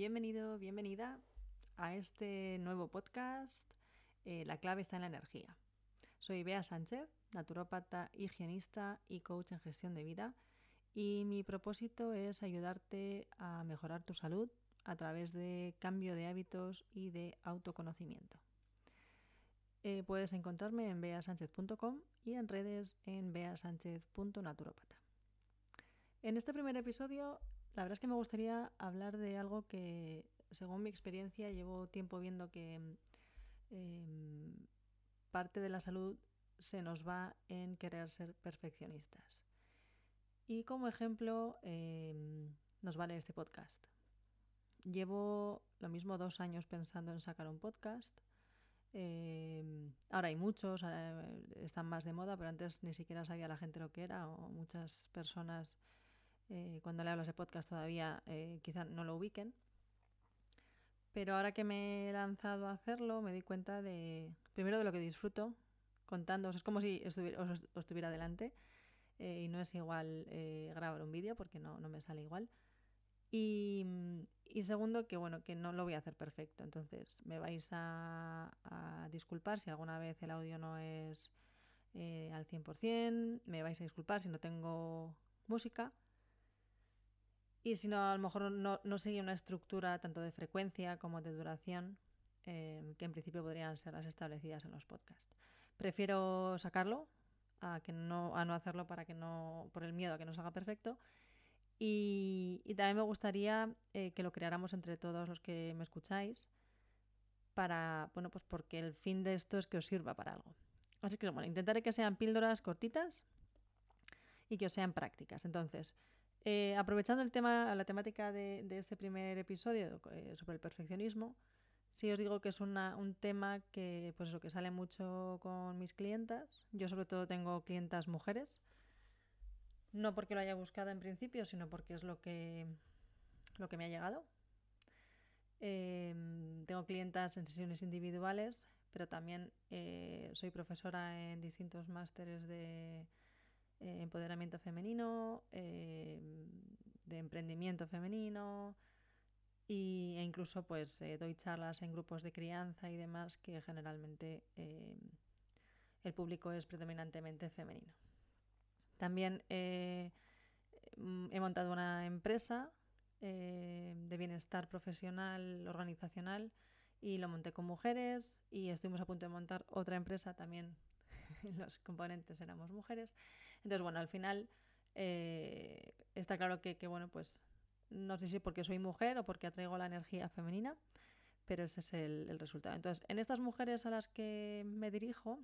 Bienvenido, bienvenida a este nuevo podcast. Eh, la clave está en la energía. Soy Bea Sánchez, naturópata, higienista y coach en gestión de vida. Y mi propósito es ayudarte a mejorar tu salud a través de cambio de hábitos y de autoconocimiento. Eh, puedes encontrarme en beasánchez.com y en redes en beasánchez.naturópata. En este primer episodio, la verdad es que me gustaría hablar de algo que, según mi experiencia, llevo tiempo viendo que em, parte de la salud se nos va en querer ser perfeccionistas. Y como ejemplo, em, nos vale este podcast. Llevo lo mismo dos años pensando en sacar un podcast. Em, ahora hay muchos, están más de moda, pero antes ni siquiera sabía la gente lo que era o muchas personas eh, cuando le hablas de podcast todavía eh, quizá no lo ubiquen. Pero ahora que me he lanzado a hacerlo, me doy cuenta de, primero, de lo que disfruto contando. Es como si estuviera, os, estuviera delante eh, y no es igual grabar un vídeo porque no, me sale igual. Y, segundo, que bueno, que no lo voy a hacer perfecto. Entonces, me vais a, a disculpar si alguna vez el audio no es al 100%, me vais a disculpar si no tengo música. Y si no, a lo mejor no, no sigue una estructura tanto de frecuencia como de duración, eh, que en principio podrían ser las establecidas en los podcasts. Prefiero sacarlo a, que no, a no hacerlo para que no, por el miedo a que no salga perfecto. Y, también me gustaría eh, que lo creáramos entre todos los que me escucháis para, bueno, pues porque el fin de esto es que os sirva para algo. Así que bueno, intentaré que sean píldoras cortitas y que os sean prácticas. Entonces, eh, aprovechando el tema, la temática de, este primer episodio eh, sobre el perfeccionismo, sí os digo que es un tema que, pues eso, que sale mucho con mis clientas. Yo sobre todo tengo clientas mujeres. No porque lo haya buscado en principio, sino porque es lo que, lo que me ha llegado. Em, tengo clientas en sesiones individuales, pero también eh, soy profesora en distintos másteres de eh, empoderamiento femenino, eh, de emprendimiento femenino y, e incluso pues eh, doy charlas en grupos de crianza y demás que generalmente el público es predominantemente femenino. También he montado una empresa de bienestar profesional, organizacional y lo monté con mujeres y estuvimos a punto de montar otra empresa también los componentes éramos mujeres. Entonces, bueno, al final eh, está claro que, bueno, pues no sé si porque soy mujer o porque atraigo la energía femenina, pero ese es el, resultado. Entonces, en estas mujeres a las que me dirijo,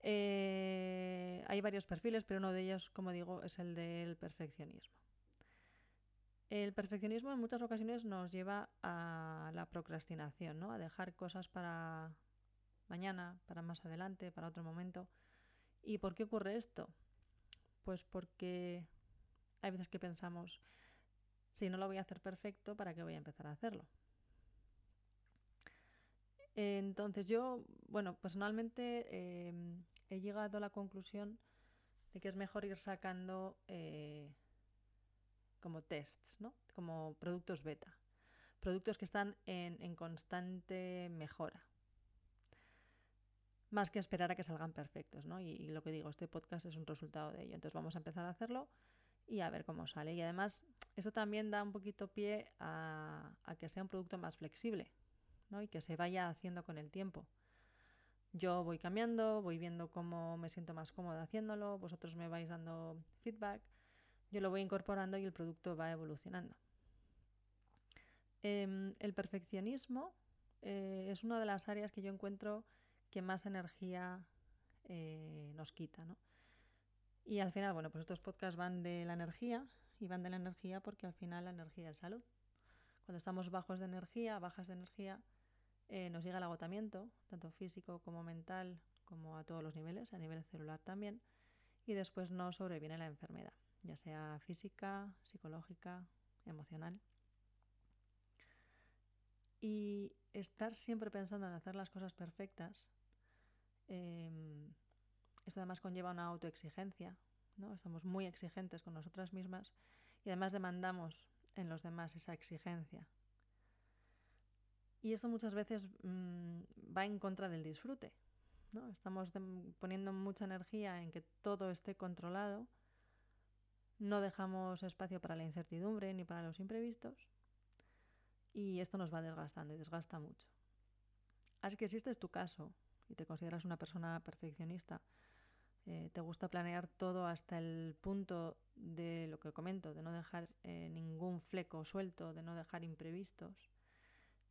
eh, hay varios perfiles, pero uno de ellos, como digo, es el del perfeccionismo. El perfeccionismo en muchas ocasiones nos lleva a la procrastinación, ¿no? A dejar cosas para, mañana, para más adelante, para otro momento. ¿Y por qué ocurre esto? Pues porque hay veces que pensamos, si no lo voy a hacer perfecto, ¿para qué voy a empezar a hacerlo? Entonces yo, bueno, personalmente em, he llegado a la conclusión de que es mejor ir sacando eh, como tests, ¿no? Como productos beta. Productos que están en constante mejora más que esperar a que salgan perfectos, ¿no? Y, lo que digo, este podcast es un resultado de ello. Entonces vamos a empezar a hacerlo y a ver cómo sale. Y además, eso también da un poquito pie a, que sea un producto más flexible, ¿no? Y que se vaya haciendo con el tiempo. Yo voy cambiando, voy viendo cómo me siento más cómoda haciéndolo, vosotros me vais dando feedback, yo lo voy incorporando y el producto va evolucionando. Em, el perfeccionismo eh, es una de las áreas que yo encuentro que más energía eh, nos quita, ¿no? Y al final, bueno, pues estos podcasts van de la energía y van de la energía porque al final la energía es salud. Cuando estamos bajos de energía, bajas de energía, eh, nos llega el agotamiento, tanto físico como mental, como a todos los niveles, a nivel celular también, y después no sobreviene la enfermedad, ya sea física, psicológica, emocional. Y estar siempre pensando en hacer las cosas perfectas Em, esto además conlleva una autoexigencia, ¿no? Estamos muy exigentes con nosotras mismas y además demandamos en los demás, esa exigencia. Y esto muchas veces mm, va en contra del disfrute. ¿no? Estamos poniendo mucha energía en que todo esté controlado, no dejamos espacio para la incertidumbre ni para los imprevistos y esto nos va desgastando y desgasta mucho. Así que si este es tu caso y te consideras una persona perfeccionista, eh, te gusta planear todo hasta el punto de lo que comento, de no dejar eh, ningún fleco suelto, de no dejar imprevistos,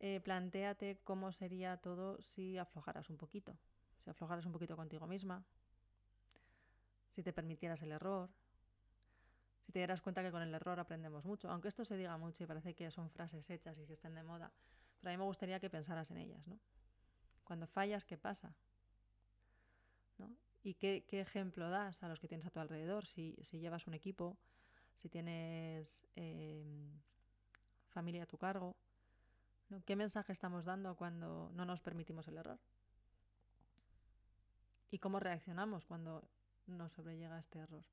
eh, plantéate cómo sería todo si aflojaras un poquito, si aflojaras un poquito contigo misma, si te permitieras el error, si te dieras cuenta que con el error aprendemos mucho, aunque esto se diga mucho y parece que son frases hechas y que estén de moda, pero a mí me gustaría que pensaras en ellas, ¿no? Cuando fallas, ¿qué pasa? ¿No? ¿Y qué, ejemplo das a los que tienes a tu alrededor? Si, llevas un equipo, si tienes em, familia a tu cargo, ¿qué mensaje estamos dando cuando no nos permitimos el error? ¿Y cómo reaccionamos cuando nos sobrellega este error?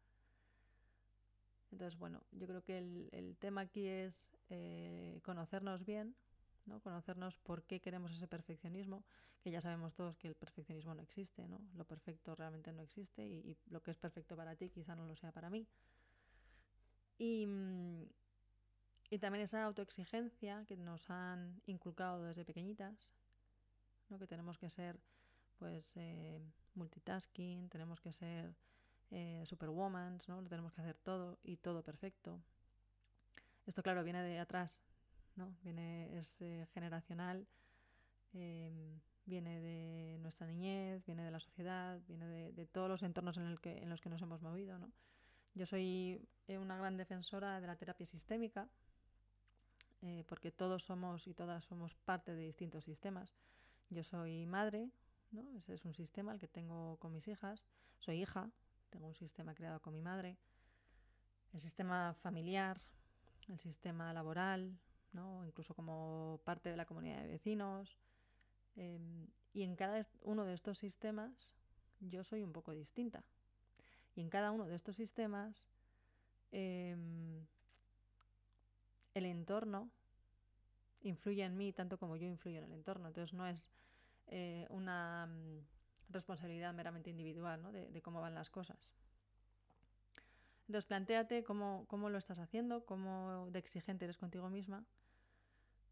Entonces, bueno, yo creo que el, tema aquí es eh, conocernos bien, ¿no? conocernos por qué queremos ese perfeccionismo, que ya sabemos todos que el perfeccionismo no existe, ¿no? lo perfecto realmente no existe y, lo que es perfecto para ti quizá no lo sea para mí. Y, y también esa autoexigencia que nos han inculcado desde pequeñitas, ¿no? que tenemos que ser pues eh, multitasking, tenemos que ser eh, ¿no? Lo tenemos que hacer todo y todo perfecto. Esto, claro, viene de atrás, ¿no? Viene, es eh, generacional, em, viene de nuestra niñez, viene de la sociedad, viene de, todos los entornos en, el que, en, los que nos hemos movido, ¿no? Yo soy eh, una gran defensora de la terapia sistémica, porque todos somos y todas somos parte de distintos sistemas. Yo soy madre, ¿no? Ese es un sistema el que tengo con mis hijas. Soy hija, tengo un sistema creado con mi madre, el sistema familiar, el sistema laboral, incluso como parte de la comunidad de vecinos. Em, y en cada uno de estos sistemas yo soy un poco distinta. Y en cada uno de estos sistemas em, el entorno influye en mí tanto como yo influyo en el entorno. Entonces no es eh, una mm, responsabilidad meramente individual de, cómo van las cosas. Entonces, planteate cómo, cómo, lo estás haciendo, cómo de exigente eres contigo misma,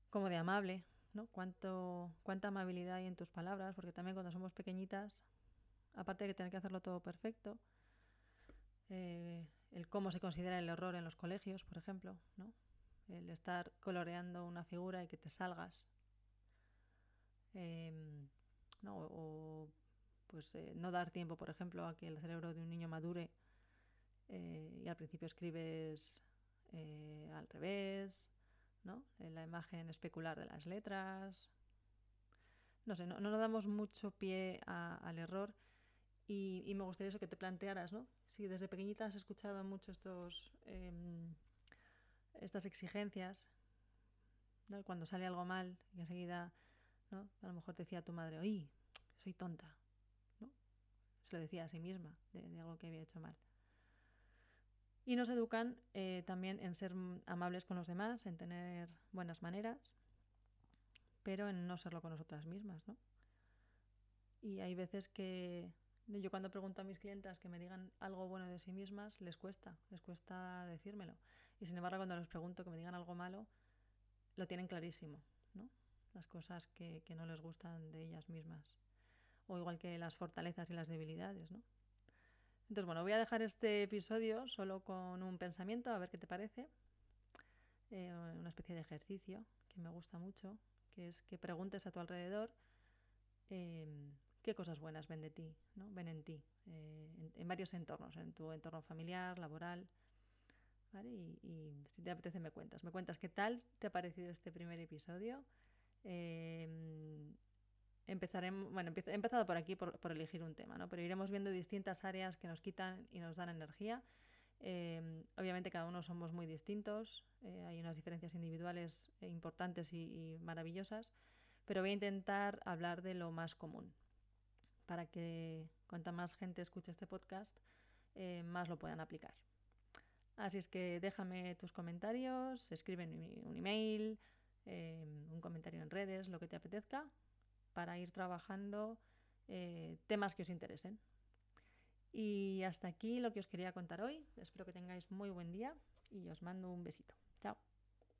cómo de amable, ¿no? Cuánto, cuánta amabilidad hay en tus palabras, porque también cuando somos pequeñitas, aparte de tener que hacerlo todo perfecto, eh, el cómo se considera el error en los colegios, por ejemplo, ¿no? el estar coloreando una figura y que te salgas, em, ¿no? o pues eh, no dar tiempo, por ejemplo, a que el cerebro de un niño madure eh, y al principio escribes eh, al revés, ¿no? En la imagen especular de las letras. No sé, no, nos damos mucho pie al error y, me gustaría eso que te plantearas, ¿no? Si desde pequeñita has escuchado mucho estos, em, estas exigencias, cuando sale algo mal y enseguida, ¿no? A lo mejor te decía tu madre, oye, soy tonta, se lo decía a sí misma de, algo que había hecho mal. Y nos educan eh, también en ser amables con los demás, en tener buenas maneras, pero en no serlo con nosotras mismas, ¿no? Y hay veces que yo cuando pregunto a mis clientas que me digan algo bueno de sí mismas, les cuesta, les cuesta decírmelo. Y sin embargo, cuando les pregunto que me digan algo malo, lo tienen clarísimo, ¿no? Las cosas que, que no les gustan de ellas mismas o igual que las fortalezas y las debilidades, ¿no? Entonces, bueno, voy a dejar este episodio solo con un pensamiento, a ver qué te parece. Eh, una especie de ejercicio que me gusta mucho, que es que preguntes a tu alrededor em, qué cosas buenas ven de ti, ¿no? ven en ti, eh, en, varios entornos, en tu entorno familiar, laboral. Y, y, si te apetece me cuentas. Me cuentas qué tal te ha parecido este primer episodio. Eh, empezaremos, bueno, he empezado por aquí por, elegir un tema, ¿no? pero iremos viendo distintas áreas que nos quitan y nos dan energía. Em, obviamente cada uno somos muy distintos, eh, hay unas diferencias individuales eh, importantes y, maravillosas, pero voy a intentar hablar de lo más común para que cuanta más gente escuche este podcast, eh, más lo puedan aplicar. Así es que déjame tus comentarios, escribe un email, eh, un comentario en redes, lo que te apetezca, para ir trabajando eh, temas que os interesen. Y hasta aquí lo que os quería contar hoy. Espero que tengáis muy buen día y os mando un besito.